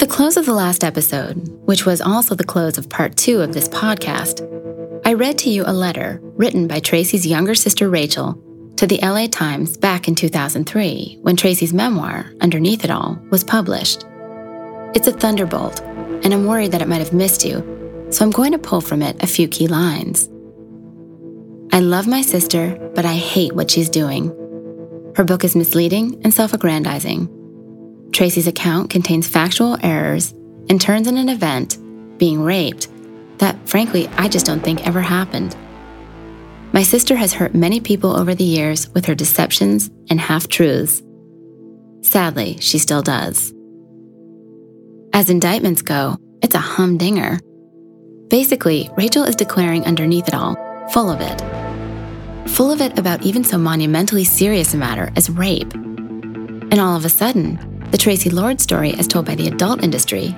At the close of the last episode, which was also the close of part two of this podcast, I read to you a letter written by Traci's younger sister Rachel to the LA Times back in 2003 when Traci's memoir, Underneath It All, was published. It's a thunderbolt, and I'm worried that it might have missed you, so I'm going to pull from it a few key lines. I love my sister, but I hate what she's doing. Her book is misleading and self aggrandizing. Traci's account contains factual errors and turns in an event, being raped, that frankly I just don't think ever happened. My sister has hurt many people over the years with her deceptions and half truths. Sadly, she still does. As indictments go, it's a humdinger. Basically, Rachel is declaring underneath it all, full of it. Full of it about even so monumentally serious a matter as rape. And all of a sudden, the Traci Lord story as told by the adult industry,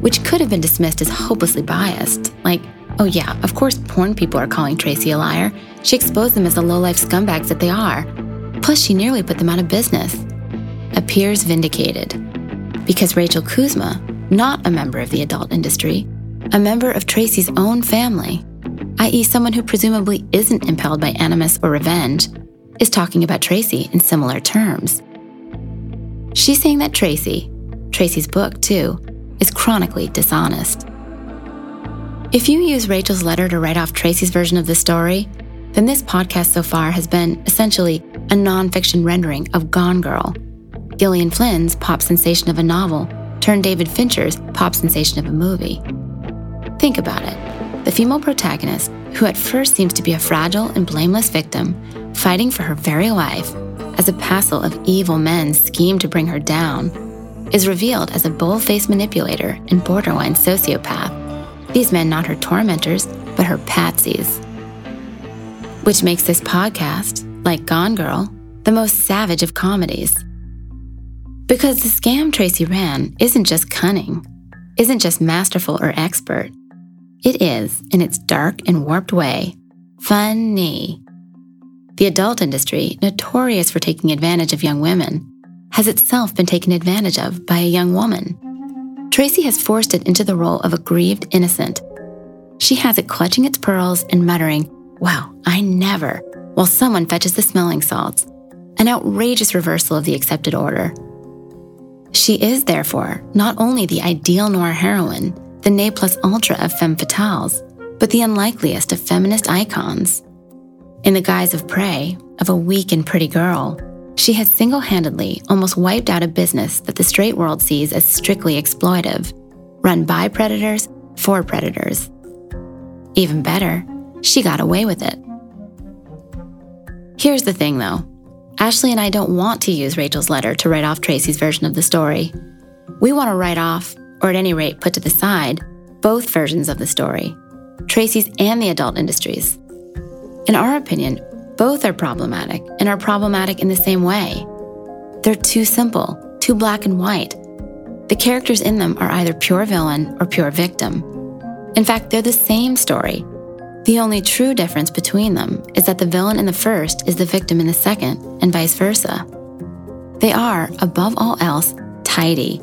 which could have been dismissed as hopelessly biased, like, oh yeah, of course porn people are calling Traci a liar. She exposed them as the low-life scumbags that they are. Plus, she nearly put them out of business. Appears vindicated. Because Rachel Kuzma, not a member of the adult industry, a member of Traci's own family, i.e., someone who presumably isn't impelled by animus or revenge, is talking about Traci in similar terms. She's saying that Traci, Traci's book too, is chronically dishonest. If you use Rachel's letter to write off Traci's version of the story, then this podcast so far has been essentially a nonfiction rendering of Gone Girl, Gillian Flynn's pop sensation of a novel turned David Fincher's pop sensation of a movie. Think about it. The female protagonist, who at first seems to be a fragile and blameless victim, fighting for her very life, as a passel of evil men scheme to bring her down, is revealed as a bold faced manipulator and borderline sociopath. These men not her tormentors, but her patsies. Which makes this podcast, like Gone Girl, the most savage of comedies. Because the scam Traci ran isn't just cunning, isn't just masterful or expert. It is, in its dark and warped way, funny. The adult industry, notorious for taking advantage of young women, has itself been taken advantage of by a young woman. Traci has forced it into the role of a grieved innocent. She has it clutching its pearls and muttering, Wow, I never, while someone fetches the smelling salts, an outrageous reversal of the accepted order. She is, therefore, not only the ideal noir heroine, the ne plus ultra of femme fatales, but the unlikeliest of feminist icons. In the guise of prey, of a weak and pretty girl, she has single handedly almost wiped out a business that the straight world sees as strictly exploitive, run by predators for predators. Even better, she got away with it. Here's the thing though Ashley and I don't want to use Rachel's letter to write off Traci's version of the story. We want to write off, or at any rate put to the side, both versions of the story Traci's and the adult industry's. In our opinion, both are problematic and are problematic in the same way. They're too simple, too black and white. The characters in them are either pure villain or pure victim. In fact, they're the same story. The only true difference between them is that the villain in the first is the victim in the second, and vice versa. They are, above all else, tidy.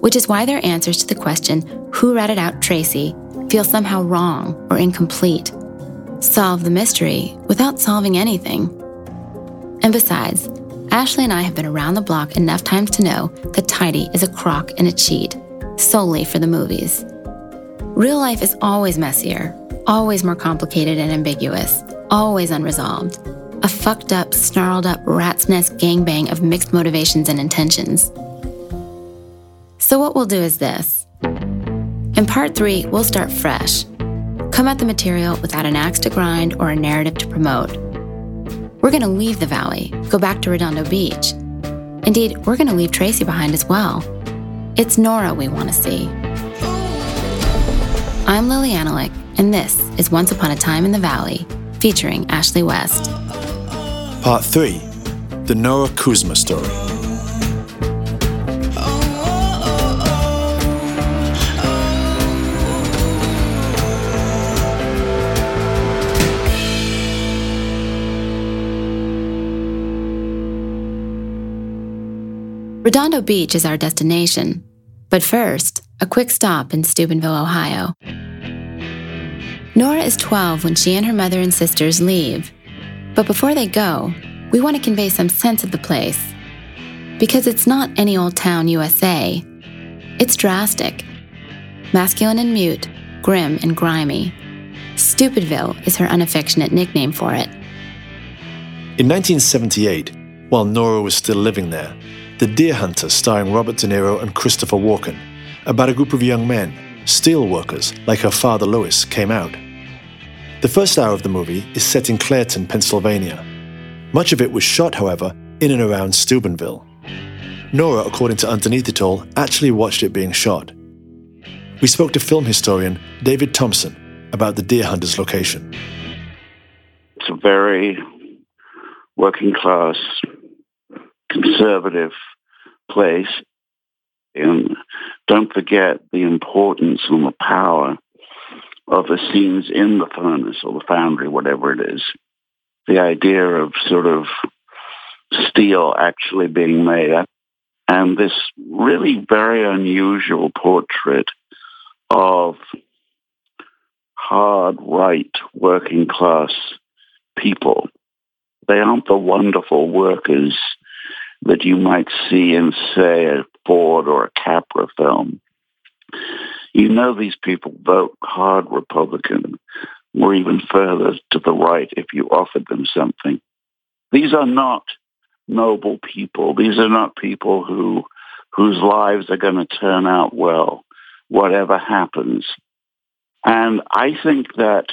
Which is why their answers to the question, who ratted out Traci, feel somehow wrong or incomplete solve the mystery without solving anything. And besides, Ashley and I have been around the block enough times to know that Tidy is a crock and a cheat, solely for the movies. Real life is always messier, always more complicated and ambiguous, always unresolved. A fucked up, snarled up rat's nest gangbang of mixed motivations and intentions. So, what we'll do is this. In part three, we'll start fresh. Come at the material without an axe to grind or a narrative to promote. We're going to leave the valley, go back to Redondo Beach. Indeed, we're going to leave Traci behind as well. It's Nora we want to see. I'm Lili Anolik, and this is Once Upon a Time in the Valley, featuring Ashley West. Part 3 The Nora Kuzma Story. Redondo Beach is our destination, but first, a quick stop in Steubenville, Ohio. Nora is 12 when she and her mother and sisters leave. But before they go, we want to convey some sense of the place. Because it's not any old town USA, it's drastic. Masculine and mute, grim and grimy. Stupidville is her unaffectionate nickname for it. In 1978, while Nora was still living there, The Deer Hunter, starring Robert De Niro and Christopher Walken, about a group of young men, steel workers like her father Louis, came out. The first hour of the movie is set in Clairton, Pennsylvania. Much of it was shot, however, in and around Steubenville. Nora, according to Underneath It All, actually watched it being shot. We spoke to film historian David Thomson about the Deer Hunter's location. It's a very working class, conservative place. And don't forget the importance and the power of the scenes in the furnace or the foundry, whatever it is. The idea of sort of steel actually being made. And this really very unusual portrait of hard right working class people. They aren't the wonderful workers that you might see in, say, a Ford or a Capra film. You know these people vote hard Republican or even further to the right if you offered them something. These are not noble people. These are not people who whose lives are going to turn out well, whatever happens. And I think that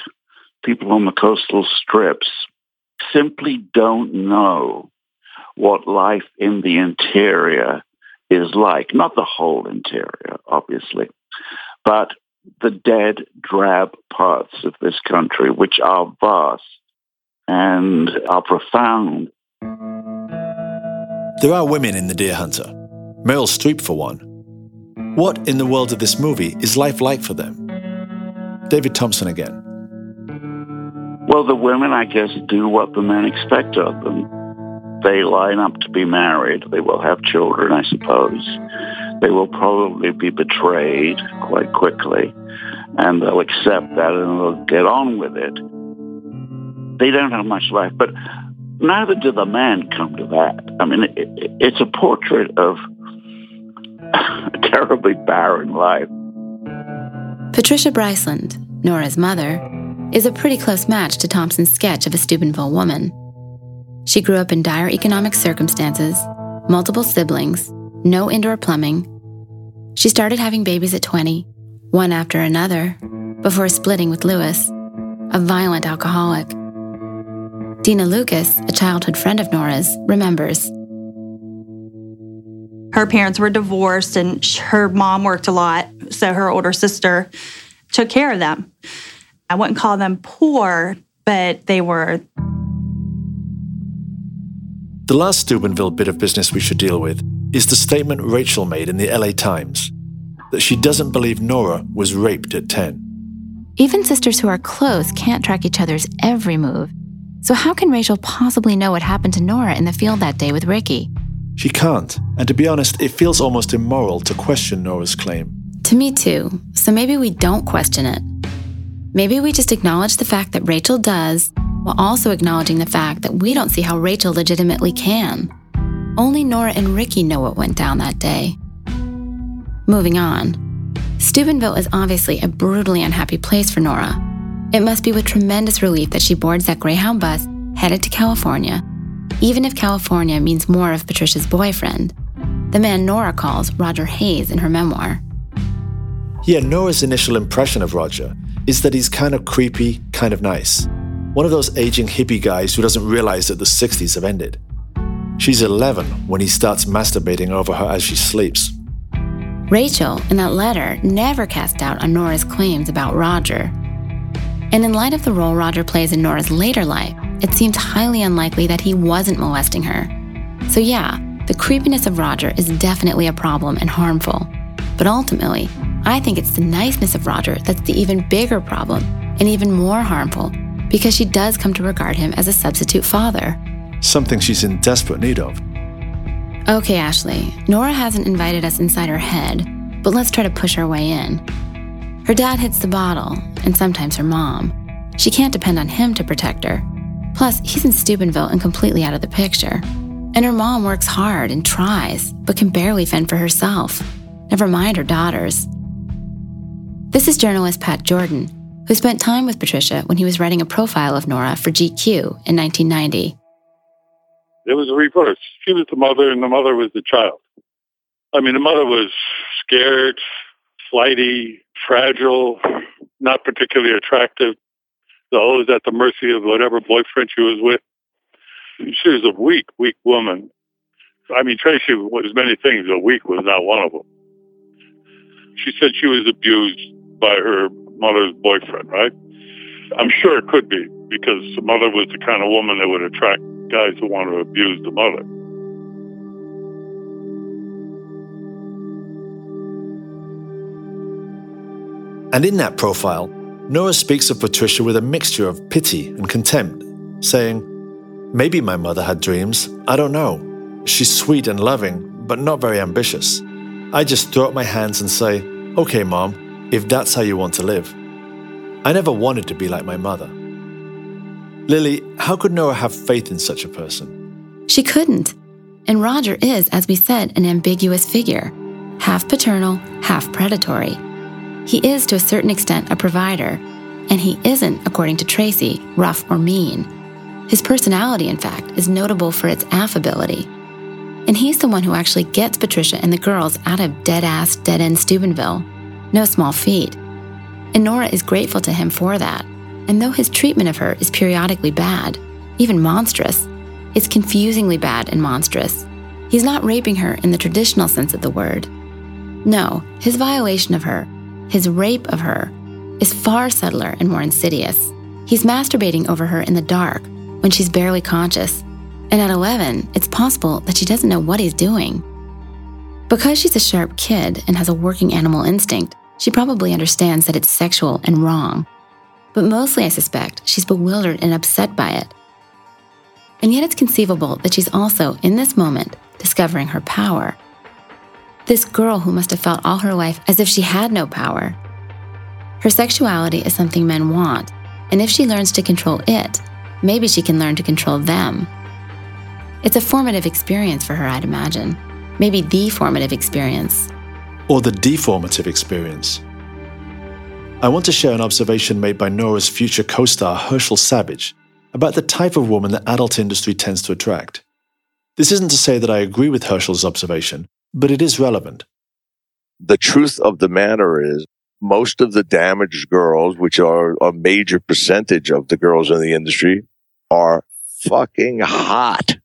people on the coastal strips simply don't know what life in the interior is like. Not the whole interior, obviously, but the dead, drab parts of this country, which are vast and are profound. There are women in The Deer Hunter. Meryl Streep, for one. What in the world of this movie is life like for them? David Thomson again. Well, the women, I guess, do what the men expect of them. They line up to be married. They will have children, I suppose. They will probably be betrayed quite quickly, and they'll accept that and they'll get on with it. They don't have much life, but neither do the men come to that. I mean, it, it's a portrait of a terribly barren life. Patricia Bryceland, Nora's mother, is a pretty close match to Thomson's sketch of a Steubenville woman. She grew up in dire economic circumstances, multiple siblings, no indoor plumbing. She started having babies at 20, one after another, before splitting with Lewis, a violent alcoholic. Dina Lucas, a childhood friend of Nora's, remembers. Her parents were divorced and her mom worked a lot, so her older sister took care of them. I wouldn't call them poor, but they were the last Steubenville bit of business we should deal with is the statement Rachel made in the LA Times that she doesn't believe Nora was raped at 10. Even sisters who are close can't track each other's every move. So, how can Rachel possibly know what happened to Nora in the field that day with Ricky? She can't, and to be honest, it feels almost immoral to question Nora's claim. To me, too. So maybe we don't question it. Maybe we just acknowledge the fact that Rachel does while also acknowledging the fact that we don't see how Rachel legitimately can. Only Nora and Ricky know what went down that day. Moving on. Steubenville is obviously a brutally unhappy place for Nora. It must be with tremendous relief that she boards that Greyhound bus headed to California, even if California means more of Patricia's boyfriend, the man Nora calls Roger Hayes in her memoir. Yeah, Nora's initial impression of Roger is that he's kind of creepy, kind of nice. One of those aging hippie guys who doesn't realize that the 60s have ended. She's 11 when he starts masturbating over her as she sleeps. Rachel, in that letter, never cast doubt on Nora's claims about Roger. And in light of the role Roger plays in Nora's later life, it seems highly unlikely that he wasn't molesting her. So, yeah, the creepiness of Roger is definitely a problem and harmful. But ultimately, I think it's the niceness of Roger that's the even bigger problem and even more harmful because she does come to regard him as a substitute father. Something she's in desperate need of. Okay, Ashley, Nora hasn't invited us inside her head, but let's try to push our way in. Her dad hits the bottle, and sometimes her mom. She can't depend on him to protect her. Plus, he's in Steubenville and completely out of the picture. And her mom works hard and tries, but can barely fend for herself. Never mind her daughters. This is journalist Pat Jordan, who spent time with Patricia when he was writing a profile of Nora for GQ in 1990. It was a reverse. She was the mother and the mother was the child. I mean, the mother was scared, flighty, fragile, not particularly attractive, always at the mercy of whatever boyfriend she was with. She was a weak, weak woman. I mean, Traci was many things, but weak was not one of them. She said she was abused by her mother's boyfriend, right? I'm sure it could be because the mother was the kind of woman that would attract guys who want to abuse the mother. And in that profile, Nora speaks of Patricia with a mixture of pity and contempt, saying, Maybe my mother had dreams, I don't know. She's sweet and loving, but not very ambitious. I just throw up my hands and say, Okay, mom, if that's how you want to live. I never wanted to be like my mother. Lili, how could Nora have faith in such a person? She couldn't. And Roger is, as we said, an ambiguous figure half paternal, half predatory. He is, to a certain extent, a provider, and he isn't, according to Traci, rough or mean. His personality, in fact, is notable for its affability. And he's the one who actually gets Patricia and the girls out of dead ass, dead end Steubenville. No small feat. And Nora is grateful to him for that. And though his treatment of her is periodically bad, even monstrous, it's confusingly bad and monstrous. He's not raping her in the traditional sense of the word. No, his violation of her, his rape of her, is far subtler and more insidious. He's masturbating over her in the dark when she's barely conscious. And at 11, it's possible that she doesn't know what he's doing. Because she's a sharp kid and has a working animal instinct, she probably understands that it's sexual and wrong. But mostly, I suspect, she's bewildered and upset by it. And yet, it's conceivable that she's also, in this moment, discovering her power. This girl who must have felt all her life as if she had no power. Her sexuality is something men want, and if she learns to control it, maybe she can learn to control them. It's a formative experience for her, I'd imagine. Maybe the formative experience or the deformative experience. I want to share an observation made by Nora's future co star Herschel Savage about the type of woman the adult industry tends to attract. This isn't to say that I agree with Herschel's observation, but it is relevant. The truth of the matter is, most of the damaged girls, which are a major percentage of the girls in the industry, are fucking hot.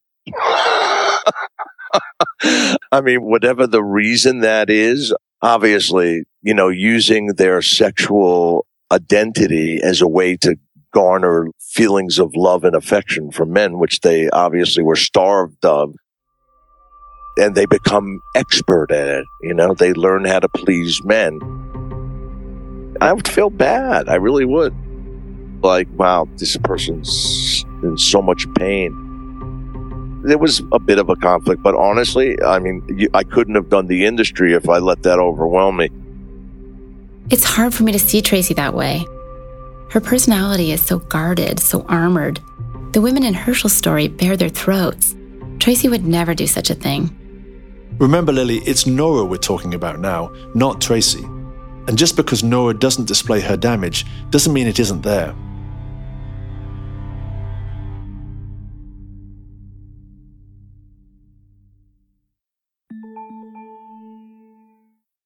I mean, whatever the reason that is, obviously, you know, using their sexual identity as a way to garner feelings of love and affection from men, which they obviously were starved of. And they become expert at it. You know, they learn how to please men. I would feel bad. I really would. Like, wow, this person's in so much pain there was a bit of a conflict, but honestly, I mean, I couldn't have done the industry if I let that overwhelm me. It's hard for me to see Traci that way. Her personality is so guarded, so armored. The women in Herschel's story bare their throats. Traci would never do such a thing. Remember, Lili, it's Nora we're talking about now, not Traci. And just because Nora doesn't display her damage doesn't mean it isn't there.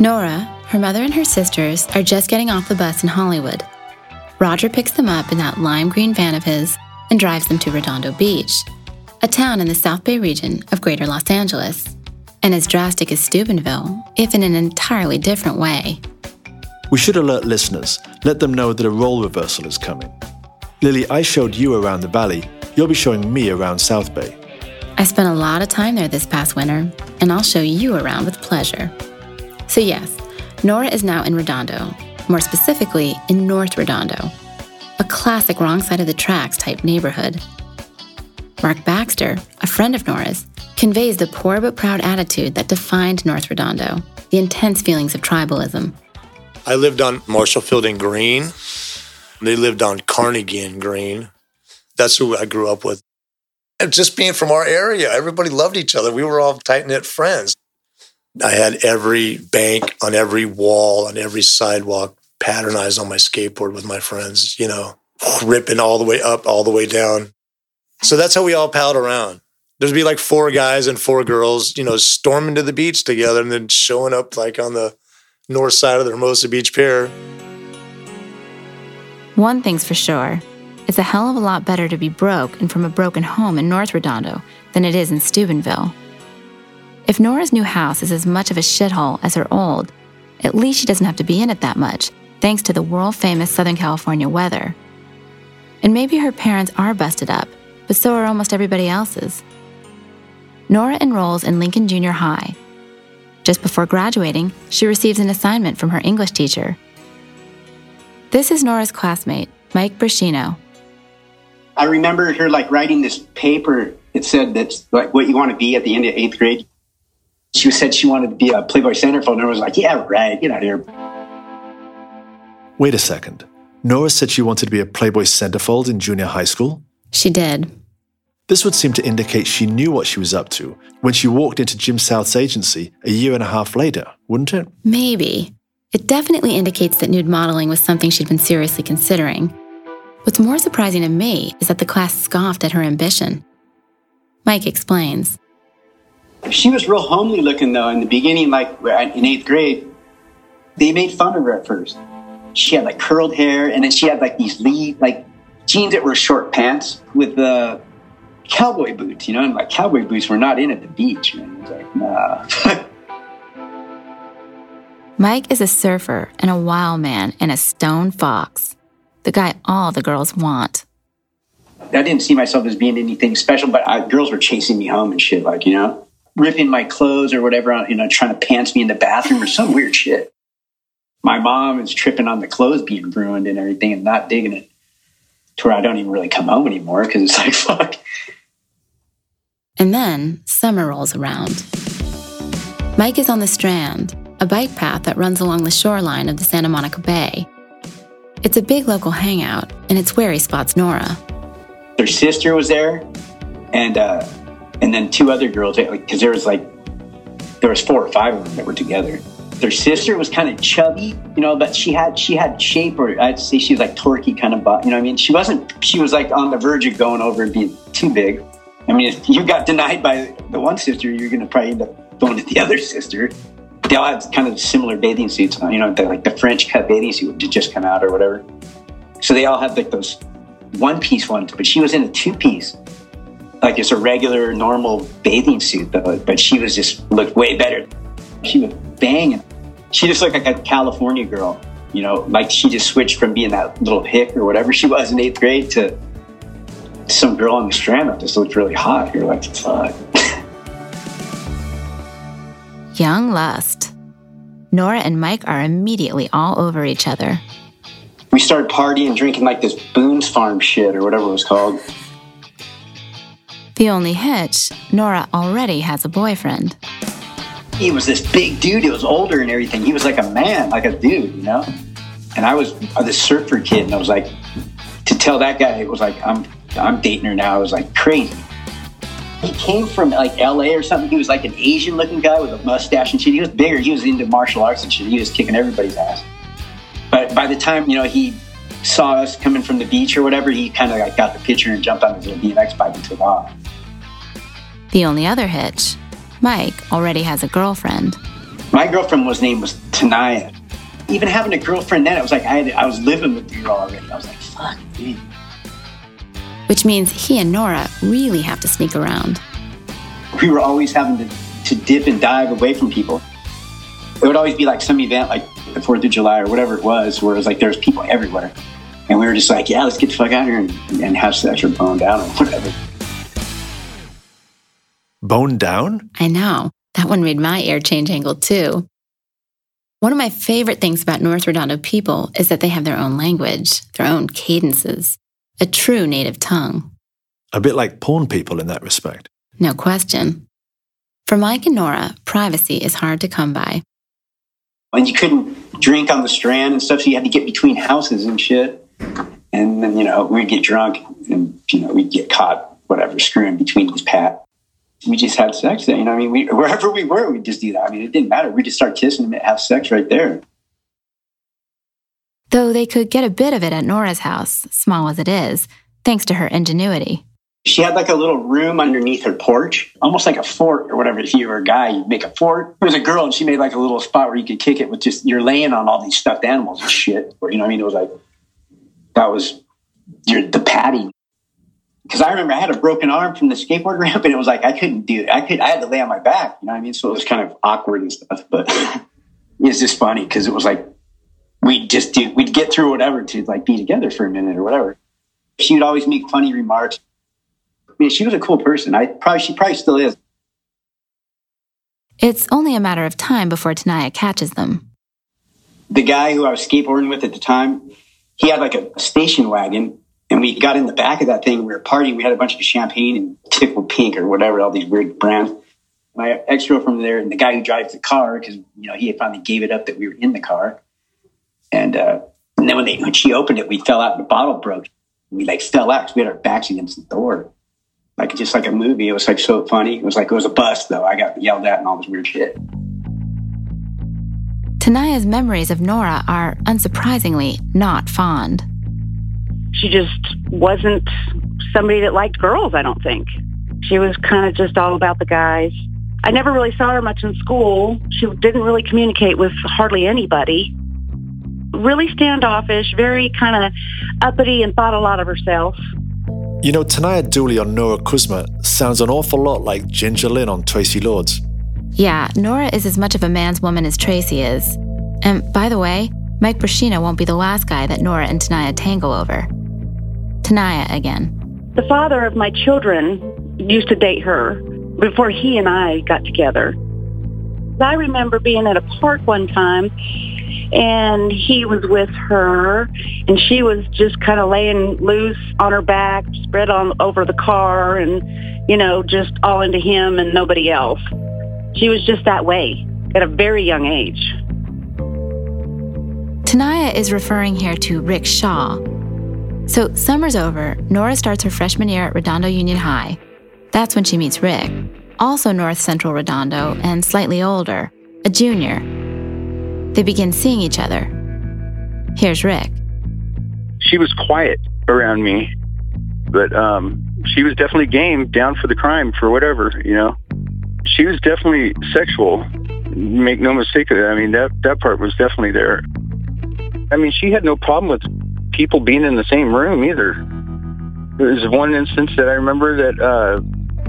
Nora, her mother, and her sisters are just getting off the bus in Hollywood. Roger picks them up in that lime green van of his and drives them to Redondo Beach, a town in the South Bay region of Greater Los Angeles, and as drastic as Steubenville, if in an entirely different way. We should alert listeners, let them know that a role reversal is coming. Lili, I showed you around the valley. You'll be showing me around South Bay. I spent a lot of time there this past winter, and I'll show you around with pleasure. So, yes, Nora is now in Redondo, more specifically in North Redondo, a classic wrong side of the tracks type neighborhood. Mark Baxter, a friend of Nora's, conveys the poor but proud attitude that defined North Redondo, the intense feelings of tribalism. I lived on Marshallfield and Green. They lived on Carnegie and Green. That's who I grew up with. And just being from our area, everybody loved each other. We were all tight knit friends. I had every bank on every wall, on every sidewalk patternized on my skateboard with my friends, you know, ripping all the way up, all the way down. So that's how we all palled around. There'd be like four guys and four girls, you know, storming to the beach together and then showing up like on the north side of the Hermosa Beach Pier. One thing's for sure it's a hell of a lot better to be broke and from a broken home in North Redondo than it is in Steubenville. If Nora's new house is as much of a shithole as her old, at least she doesn't have to be in it that much, thanks to the world famous Southern California weather. And maybe her parents are busted up, but so are almost everybody else's. Nora enrolls in Lincoln Junior High. Just before graduating, she receives an assignment from her English teacher. This is Nora's classmate, Mike Brashino. I remember her like writing this paper. It said that's like what you want to be at the end of eighth grade she said she wanted to be a Playboy centerfold, and I was like, yeah, right, get out of here. Wait a second. Nora said she wanted to be a Playboy centerfold in junior high school? She did. This would seem to indicate she knew what she was up to when she walked into Jim South's agency a year and a half later, wouldn't it? Maybe. It definitely indicates that nude modeling was something she'd been seriously considering. What's more surprising to me is that the class scoffed at her ambition. Mike explains. She was real homely looking though in the beginning, like in eighth grade. They made fun of her at first. She had like curled hair, and then she had like these lead like jeans that were short pants with the cowboy boots, you know, and like cowboy boots were not in at the beach. Man. It was like, nah. Mike is a surfer and a wild man and a stone fox. The guy all the girls want. I didn't see myself as being anything special, but I, girls were chasing me home and shit, like, you know? Ripping my clothes or whatever, you know, trying to pants me in the bathroom or some weird shit. My mom is tripping on the clothes being ruined and everything and not digging it to where I don't even really come home anymore because it's like, fuck. And then summer rolls around. Mike is on the Strand, a bike path that runs along the shoreline of the Santa Monica Bay. It's a big local hangout, and it's where he spots Nora. Their sister was there, and uh, and then two other girls. Because there was like there was four or five of them that were together. Their sister was kind of chubby, you know, but she had she had shape, or I'd say she was like torquey kind of, butt. you know. I mean, she wasn't. She was like on the verge of going over and being too big. I mean, if you got denied by the one sister, you're going to probably end up going to the other sister. They all had kind of similar bathing suits, on you know, the, like the French cut bathing suit did just come out or whatever. So they all had like those one piece ones, but she was in a two piece like it's a regular, normal bathing suit, though. but she was just looked way better. She was banging. She just looked like a California girl, you know, like she just switched from being that little hick or whatever she was in eighth grade to some girl on the strand that just looked really hot. You're like, fuck. Young lust. Nora and Mike are immediately all over each other. We started partying, drinking like this Boone's Farm shit or whatever it was called. The only hitch, Nora already has a boyfriend. He was this big dude. He was older and everything. He was like a man, like a dude, you know? And I was the surfer kid, and I was like, to tell that guy, it was like, I'm, I'm dating her now. I was like crazy. He came from like LA or something. He was like an Asian looking guy with a mustache and shit. He was bigger. He was into martial arts and shit. He was kicking everybody's ass. But by the time, you know, he saw us coming from the beach or whatever, he kind of like got the picture and jumped on his little BMX bike and took off. The only other hitch Mike already has a girlfriend. My girlfriend was name was Tanaya. Even having a girlfriend then, it was like I, had, I was living with the girl already. I was like, fuck, dude. Which means he and Nora really have to sneak around. We were always having to, to dip and dive away from people. It would always be like some event like the 4th of July or whatever it was, where it was like there's people everywhere. And we were just like, yeah, let's get the fuck out of here and, and have sex or bone down or whatever. Bone down? I know. That one made my ear change angle too. One of my favorite things about North Redondo people is that they have their own language, their own cadences, a true native tongue. A bit like porn people in that respect. No question. For Mike and Nora, privacy is hard to come by. And you couldn't drink on the strand and stuff, so you had to get between houses and shit. And then, you know, we'd get drunk and, you know, we'd get caught, whatever, screwing between these pat we just had sex there. You know, I mean, we, wherever we were, we'd just do that. I mean, it didn't matter. We'd just start kissing and have sex right there. Though they could get a bit of it at Nora's house, small as it is, thanks to her ingenuity. She had like a little room underneath her porch, almost like a fort or whatever. If you were a guy, you'd make a fort. It was a girl, and she made like a little spot where you could kick it with just you're laying on all these stuffed animals and shit. Or you know, what I mean, it was like that was your the patty because I remember I had a broken arm from the skateboard ramp, and it was like I couldn't do it. I could I had to lay on my back. You know what I mean? So it was kind of awkward and stuff. But it's just funny because it was like we'd just do we'd get through whatever to like be together for a minute or whatever. She would always make funny remarks. I mean, she was a cool person. I probably she probably still is. It's only a matter of time before Tanaya catches them. The guy who I was skateboarding with at the time, he had like a station wagon and we got in the back of that thing. We were partying. We had a bunch of champagne and Tickle Pink or whatever, all these weird brands. My ex girlfriend there, and the guy who drives the car, because you know he finally gave it up that we were in the car. And uh, and then when they when she opened it, we fell out and the bottle broke. We like fell out because we had our backs against the door, like just like a movie. It was like so funny. It was like it was a bust though. I got yelled at and all this weird shit. Tanaya's memories of Nora are unsurprisingly not fond she just wasn't somebody that liked girls, I don't think. She was kind of just all about the guys. I never really saw her much in school. She didn't really communicate with hardly anybody. Really standoffish, very kind of uppity and thought a lot of herself. You know, Tanaya Dooley on Nora Kuzma sounds an awful lot like Ginger Lynn on Traci Lords. Yeah, Nora is as much of a man's woman as Traci is. And by the way, Mike Brashina won't be the last guy that Nora and Tanaya tangle over. Tanaya again. The father of my children used to date her before he and I got together. I remember being at a park one time and he was with her and she was just kind of laying loose on her back, spread on over the car and, you know, just all into him and nobody else. She was just that way. at a very young age. Tanaya is referring here to Rick Shaw. So, summer's over, Nora starts her freshman year at Redondo Union High. That's when she meets Rick, also North Central Redondo and slightly older, a junior. They begin seeing each other. Here's Rick. She was quiet around me, but um, she was definitely game, down for the crime, for whatever, you know. She was definitely sexual. Make no mistake of that. I mean, that, that part was definitely there. I mean, she had no problem with people being in the same room either. There was one instance that I remember that uh,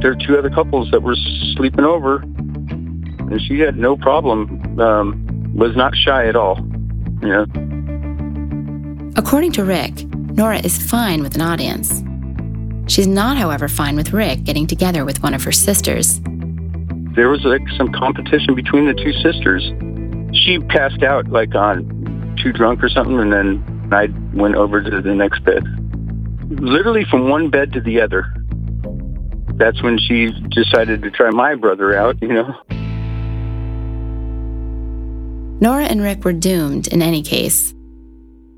there were two other couples that were sleeping over, and she had no problem. Um, was not shy at all. You know. According to Rick, Nora is fine with an audience. She's not, however, fine with Rick getting together with one of her sisters. There was like some competition between the two sisters. She passed out like on too drunk or something, and then I went over to the next bed. Literally from one bed to the other. That's when she decided to try my brother out, you know. Nora and Rick were doomed in any case.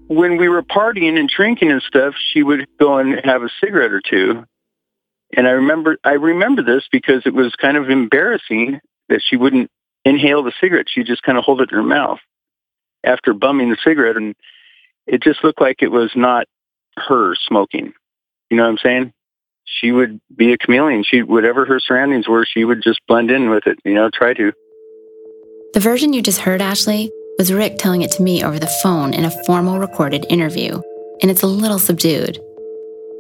When we were partying and drinking and stuff, she would go and have a cigarette or two. And I remember I remember this because it was kind of embarrassing that she wouldn't inhale the cigarette. She'd just kind of hold it in her mouth after bumming the cigarette and it just looked like it was not her smoking. You know what I'm saying? She would be a chameleon. She whatever her surroundings were, she would just blend in with it, you know, try to. The version you just heard, Ashley, was Rick telling it to me over the phone in a formal recorded interview, and it's a little subdued.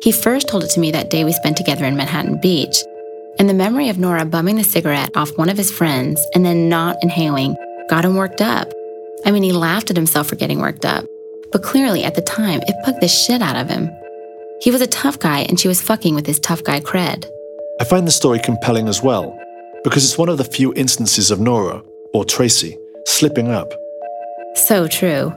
He first told it to me that day we spent together in Manhattan Beach, and the memory of Nora bumming the cigarette off one of his friends and then not inhaling got him worked up. I mean, he laughed at himself for getting worked up, but clearly at the time, it bugged the shit out of him. He was a tough guy, and she was fucking with his tough guy cred. I find the story compelling as well, because it's one of the few instances of Nora or Traci, slipping up. So true.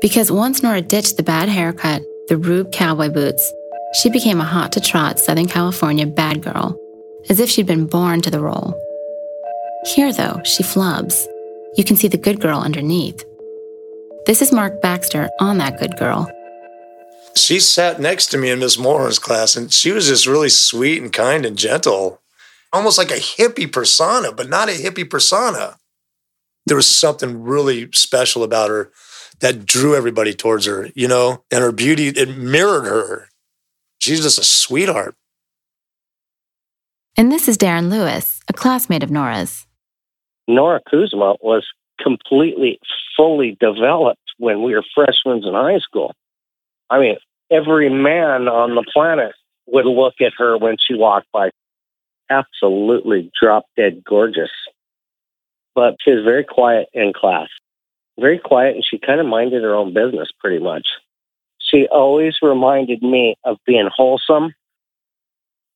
Because once Nora ditched the bad haircut, the Rube cowboy boots, she became a hot to trot Southern California bad girl, as if she'd been born to the role. Here, though, she flubs. You can see the good girl underneath. This is Mark Baxter on that good girl. She sat next to me in Miss Moran's class, and she was just really sweet and kind and gentle, almost like a hippie persona, but not a hippie persona there was something really special about her that drew everybody towards her, you know, and her beauty, it mirrored her. She's just a sweetheart. And this is Darren Lewis, a classmate of Nora's. Nora Kuzma was completely, fully developed when we were freshmen in high school. I mean, every man on the planet would look at her when she walked by. Absolutely drop dead gorgeous but she was very quiet in class. Very quiet, and she kind of minded her own business pretty much. She always reminded me of being wholesome.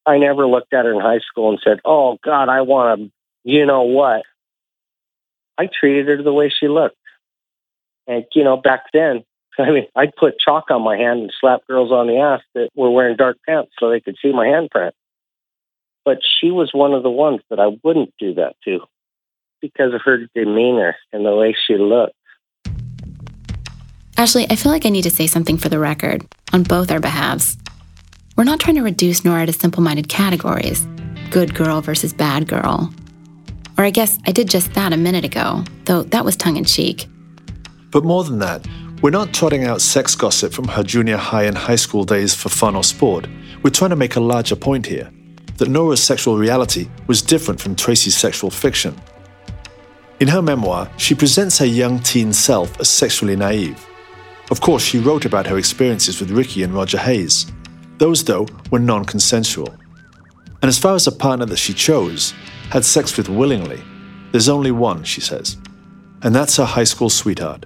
I never looked at her in high school and said, Oh, God, I want to, you know what? I treated her the way she looked. And, you know, back then, I mean, I'd put chalk on my hand and slap girls on the ass that were wearing dark pants so they could see my handprint. But she was one of the ones that I wouldn't do that to because of her demeanor and the way she looked. Ashley, I feel like I need to say something for the record on both our behalves. We're not trying to reduce Nora to simple minded categories good girl versus bad girl. Or I guess I did just that a minute ago, though that was tongue in cheek. But more than that, we're not trotting out sex gossip from her junior high and high school days for fun or sport. We're trying to make a larger point here that Nora's sexual reality was different from Traci's sexual fiction. In her memoir, she presents her young teen self as sexually naive. Of course, she wrote about her experiences with Ricky and Roger Hayes. Those, though, were non consensual. And as far as a partner that she chose, had sex with willingly, there's only one, she says. And that's her high school sweetheart,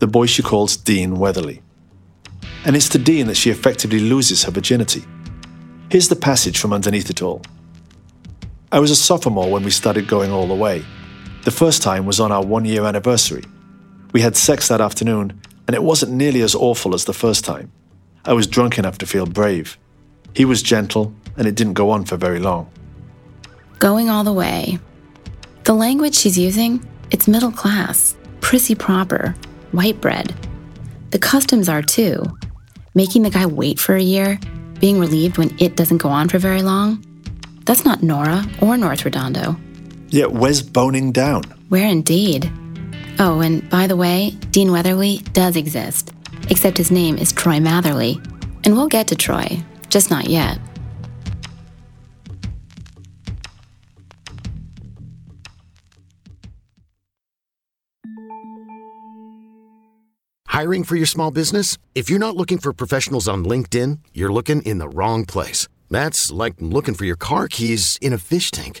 the boy she calls Dean Weatherly. And it's to Dean that she effectively loses her virginity. Here's the passage from underneath it all. I was a sophomore when we started going all the way. The first time was on our one year anniversary. We had sex that afternoon, and it wasn't nearly as awful as the first time. I was drunk enough to feel brave. He was gentle, and it didn't go on for very long. Going all the way. The language she's using, it's middle class, prissy proper, white bread. The customs are too. Making the guy wait for a year, being relieved when it doesn't go on for very long. That's not Nora or North Redondo. Yet where's boning down? Where indeed? Oh, and by the way, Dean Weatherly does exist, except his name is Troy Matherly. And we'll get to Troy, just not yet. Hiring for your small business? If you're not looking for professionals on LinkedIn, you're looking in the wrong place. That's like looking for your car keys in a fish tank.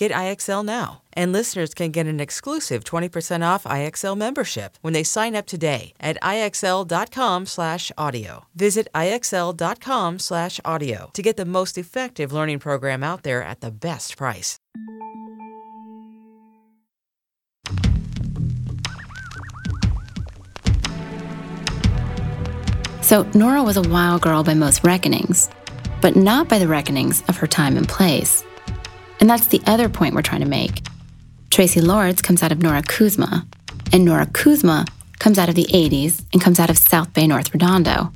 Get IXL now. And listeners can get an exclusive 20% off IXL membership when they sign up today at IXL.com/audio. Visit IXL.com/audio to get the most effective learning program out there at the best price. So Nora was a wild girl by most reckonings, but not by the reckonings of her time and place. And that's the other point we're trying to make. Traci Lords comes out of Nora Kuzma, and Nora Kuzma comes out of the 80s and comes out of South Bay, North Redondo.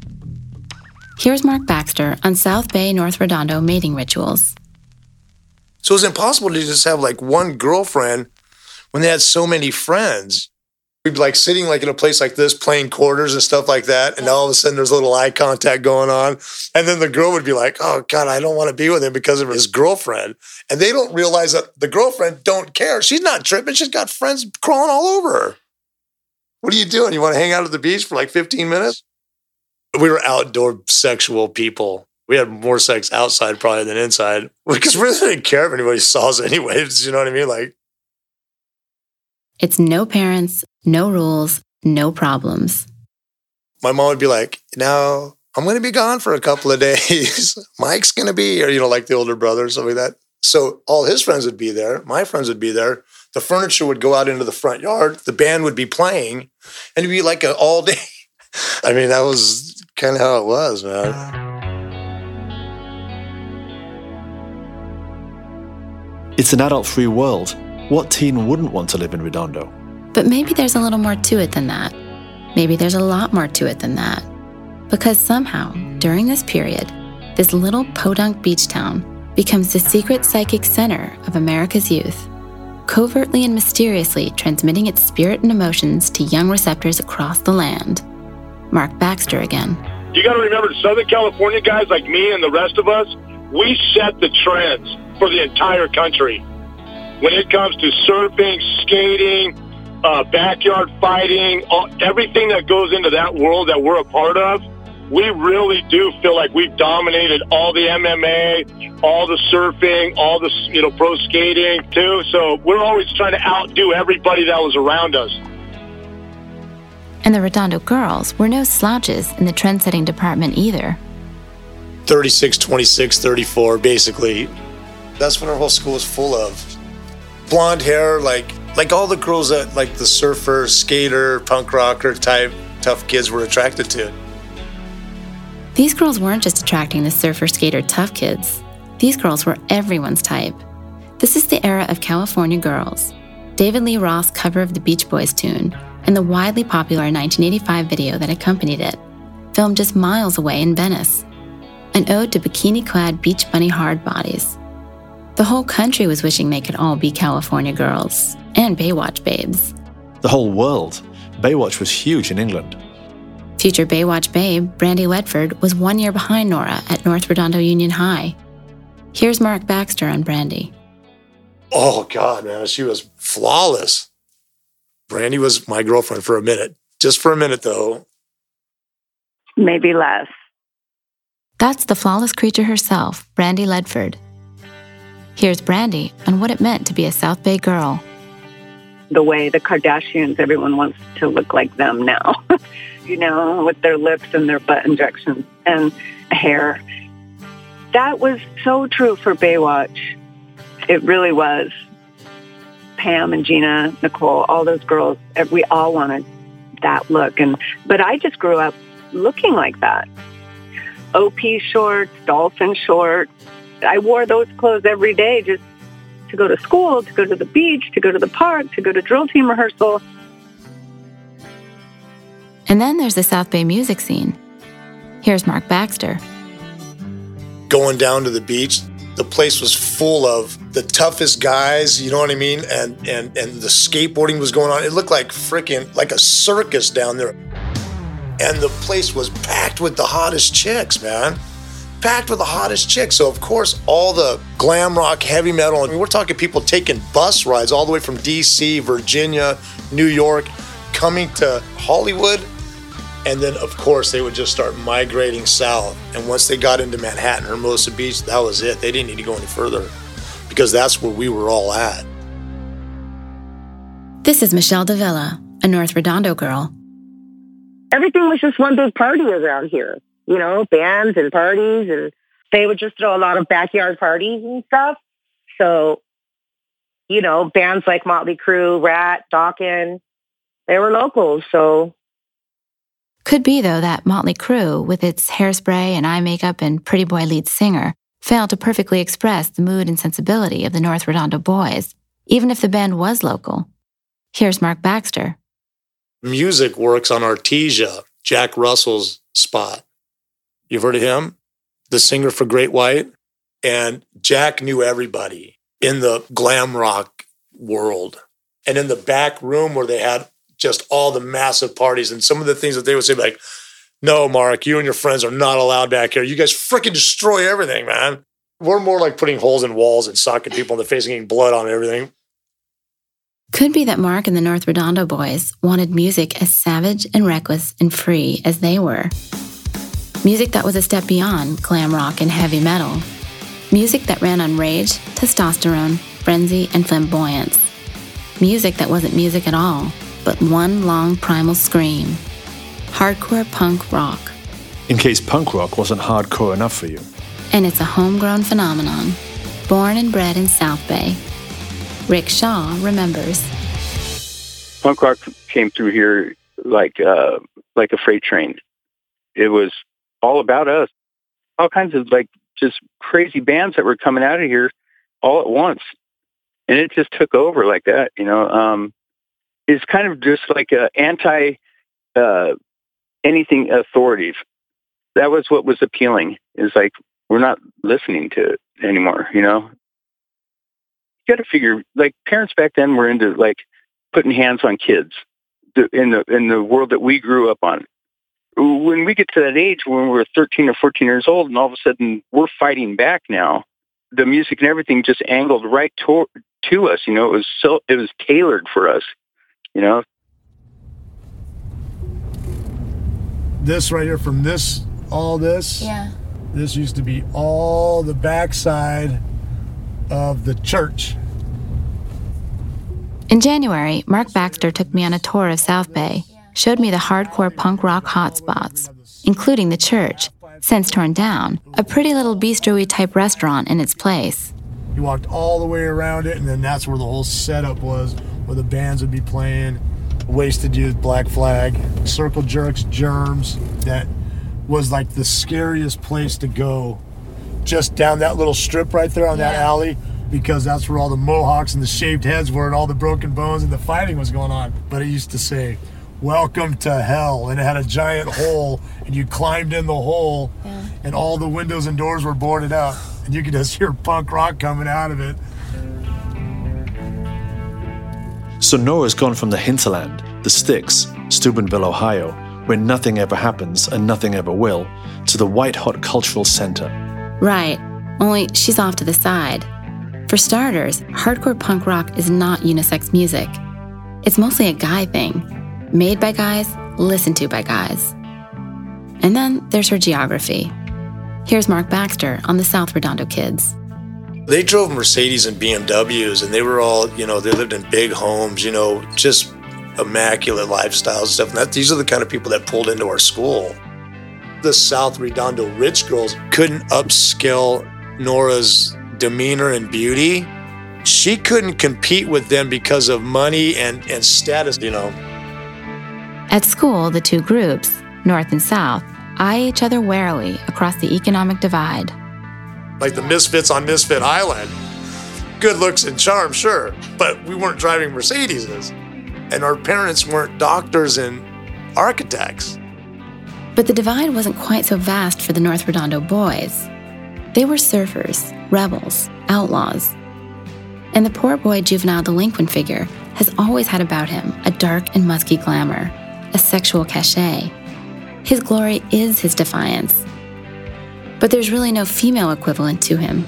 Here's Mark Baxter on South Bay, North Redondo mating rituals. So it's impossible to just have like one girlfriend when they had so many friends. We'd be like sitting like in a place like this, playing quarters and stuff like that, and all of a sudden there's a little eye contact going on, and then the girl would be like, "Oh God, I don't want to be with him because of his girlfriend," and they don't realize that the girlfriend don't care. She's not tripping. She's got friends crawling all over her. What are you doing? You want to hang out at the beach for like 15 minutes? We were outdoor sexual people. We had more sex outside probably than inside because we really didn't care if anybody saw us anyways. You know what I mean? Like, It's no parents, no rules, no problems. my mom would be like, "Now I'm going to be gone for a couple of days. Mike's going to be, or you know, like the older brother, or something like that." So all his friends would be there. My friends would be there. The furniture would go out into the front yard. The band would be playing, and it'd be like an all day. I mean, that was kind of how it was, man. It's an adult free world. What teen wouldn't want to live in Redondo? But maybe there's a little more to it than that. Maybe there's a lot more to it than that. Because somehow, during this period, this little podunk beach town becomes the secret psychic center of America's youth, covertly and mysteriously transmitting its spirit and emotions to young receptors across the land. Mark Baxter again. You got to remember, Southern California guys like me and the rest of us, we set the trends for the entire country. When it comes to surfing, skating, uh, backyard fighting, all, everything that goes into that world that we're a part of, we really do feel like we've dominated all the MMA, all the surfing, all the you know pro skating too. So we're always trying to outdo everybody that was around us. And the Redondo girls were no slouches in the trend setting department either. 36, 26, 34, basically. That's what our whole school is full of. Blonde hair, like like all the girls that like the surfer, skater, punk rocker type tough kids were attracted to. These girls weren't just attracting the surfer, skater, tough kids. These girls were everyone's type. This is the era of California girls. David Lee Roth's cover of the Beach Boys tune and the widely popular 1985 video that accompanied it, filmed just miles away in Venice. An ode to bikini clad beach bunny hard bodies. The whole country was wishing they could all be California girls and Baywatch babes. The whole world. Baywatch was huge in England. Future Baywatch babe, Brandy Ledford, was one year behind Nora at North Redondo Union High. Here's Mark Baxter on Brandy. Oh, God, man, she was flawless. Brandy was my girlfriend for a minute. Just for a minute, though. Maybe less. That's the flawless creature herself, Brandy Ledford. Here's Brandy on what it meant to be a South Bay girl. The way the Kardashians, everyone wants to look like them now, you know, with their lips and their butt injections and hair. That was so true for Baywatch. It really was. Pam and Gina, Nicole, all those girls, eh, we all wanted that look. And but I just grew up looking like that. OP shorts, dolphin shorts. I wore those clothes every day just to go to school, to go to the beach, to go to the park, to go to drill team rehearsal. And then there's the South Bay music scene. Here's Mark Baxter. Going down to the beach, the place was full of the toughest guys, you know what I mean? And and and the skateboarding was going on. It looked like freaking like a circus down there. And the place was packed with the hottest chicks, man. Packed with the hottest chicks. So of course, all the glam rock, heavy metal, I mean, we're talking people taking bus rides all the way from DC, Virginia, New York, coming to Hollywood. And then, of course, they would just start migrating south. And once they got into Manhattan, Hermosa Beach, that was it. They didn't need to go any further because that's where we were all at. This is Michelle Davila, a North Redondo girl. Everything was just one big party around here, you know, bands and parties. And they would just throw a lot of backyard parties and stuff. So, you know, bands like Motley Crue, Ratt, Dokken, they were locals. So could be, though, that Motley Crue, with its hairspray and eye makeup and pretty boy lead singer, failed to perfectly express the mood and sensibility of the North Redondo boys, even if the band was local. Here's Mark Baxter. Music works on Artesia, Jack Russell's spot. You've heard of him? The singer for Great White? And Jack knew everybody in the glam rock world. And in the back room where they had just all the massive parties and some of the things that they would say like no mark you and your friends are not allowed back here you guys freaking destroy everything man we're more like putting holes in walls and socking people in the face and getting blood on everything could be that mark and the north redondo boys wanted music as savage and reckless and free as they were music that was a step beyond glam rock and heavy metal music that ran on rage testosterone frenzy and flamboyance music that wasn't music at all but one long primal scream. Hardcore punk rock. In case punk rock wasn't hardcore enough for you. And it's a homegrown phenomenon, born and bred in South Bay. Rick Shaw remembers. Punk rock came through here like uh, like a freight train. It was all about us. All kinds of like just crazy bands that were coming out of here all at once, and it just took over like that. You know, um, is kind of just like a anti uh, anything authoritative. That was what was appealing. Is like we're not listening to it anymore. You know, you got to figure like parents back then were into like putting hands on kids in the in the world that we grew up on. When we get to that age when we're 13 or 14 years old, and all of a sudden we're fighting back now, the music and everything just angled right to, to us. You know, it was so it was tailored for us you know? This right here from this, all this. Yeah. This used to be all the backside of the church. In January, Mark Baxter took me on a tour of South Bay, showed me the hardcore punk rock hotspots, including the church, since torn down, a pretty little bistro type restaurant in its place. You walked all the way around it, and then that's where the whole setup was, where the bands would be playing. Wasted Youth, Black Flag, Circle Jerks, Germs. That was like the scariest place to go. Just down that little strip right there on that alley, because that's where all the mohawks and the shaved heads were, and all the broken bones and the fighting was going on. But it used to say, Welcome to hell. And it had a giant hole, and you climbed in the hole, and all the windows and doors were boarded up. And you could just hear punk rock coming out of it. So Nora's gone from the hinterland, the sticks, Steubenville, Ohio, where nothing ever happens and nothing ever will, to the white hot cultural center. Right, only she's off to the side. For starters, hardcore punk rock is not unisex music. It's mostly a guy thing, made by guys, listened to by guys. And then there's her geography. Here's Mark Baxter on the South Redondo Kids. They drove Mercedes and BMWs, and they were all, you know, they lived in big homes, you know, just immaculate lifestyles and stuff. And that, these are the kind of people that pulled into our school. The South Redondo rich girls couldn't upscale Nora's demeanor and beauty. She couldn't compete with them because of money and, and status, you know. At school, the two groups, North and South, eye each other warily across the economic divide. Like the misfits on Misfit Island. Good looks and charm, sure, but we weren't driving Mercedeses. And our parents weren't doctors and architects. But the divide wasn't quite so vast for the North Redondo boys. They were surfers, rebels, outlaws. And the poor boy juvenile delinquent figure has always had about him a dark and musky glamour, a sexual cachet. His glory is his defiance. But there's really no female equivalent to him.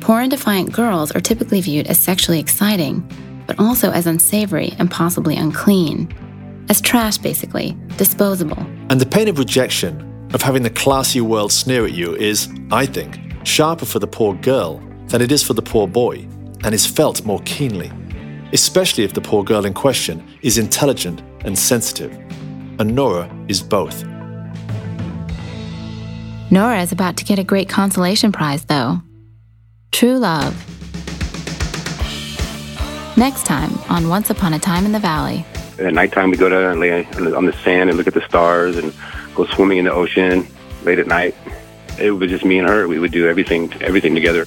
Poor and defiant girls are typically viewed as sexually exciting, but also as unsavory and possibly unclean. As trash, basically, disposable. And the pain of rejection, of having the classy world sneer at you, is, I think, sharper for the poor girl than it is for the poor boy, and is felt more keenly, especially if the poor girl in question is intelligent and sensitive. And Nora is both. Nora is about to get a great consolation prize, though True Love. Next time on Once Upon a Time in the Valley. At nighttime, we go down and lay on the, on the sand and look at the stars and go swimming in the ocean late at night. It was just me and her. We would do everything, everything together.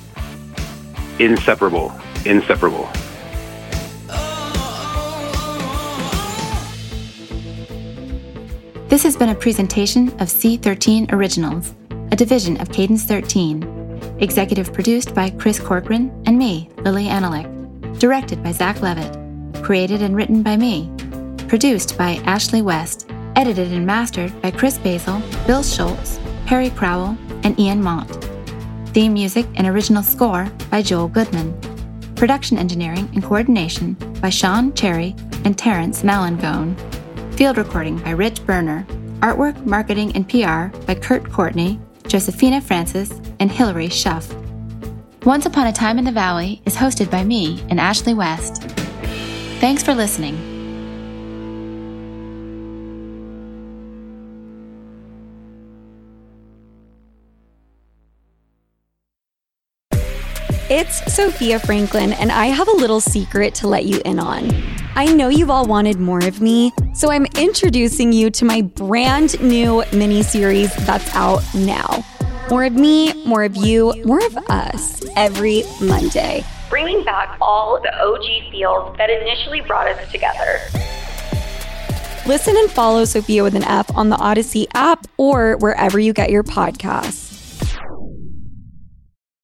Inseparable, inseparable. This has been a presentation of C13 Originals, a division of Cadence 13. Executive produced by Chris Corcoran and me, Lili Anolik. Directed by Zach Levitt. Created and written by me. Produced by Ashley West. Edited and mastered by Chris Basil, Bill Schultz, Perry Crowell, and Ian Mont. Theme music and original score by Joel Goodman. Production engineering and coordination by Sean Cherry and Terrence Malangone. Field recording by Rich Berner. Artwork, marketing, and PR by Kurt Courtney, Josephina Francis, and Hilary Schuff. Once Upon a Time in the Valley is hosted by me and Ashley West. Thanks for listening. It's Sophia Franklin, and I have a little secret to let you in on. I know you've all wanted more of me, so I'm introducing you to my brand new mini series that's out now. More of me, more of you, more of us every Monday. Bringing back all the OG feels that initially brought us together. Listen and follow Sophia with an F on the Odyssey app or wherever you get your podcasts.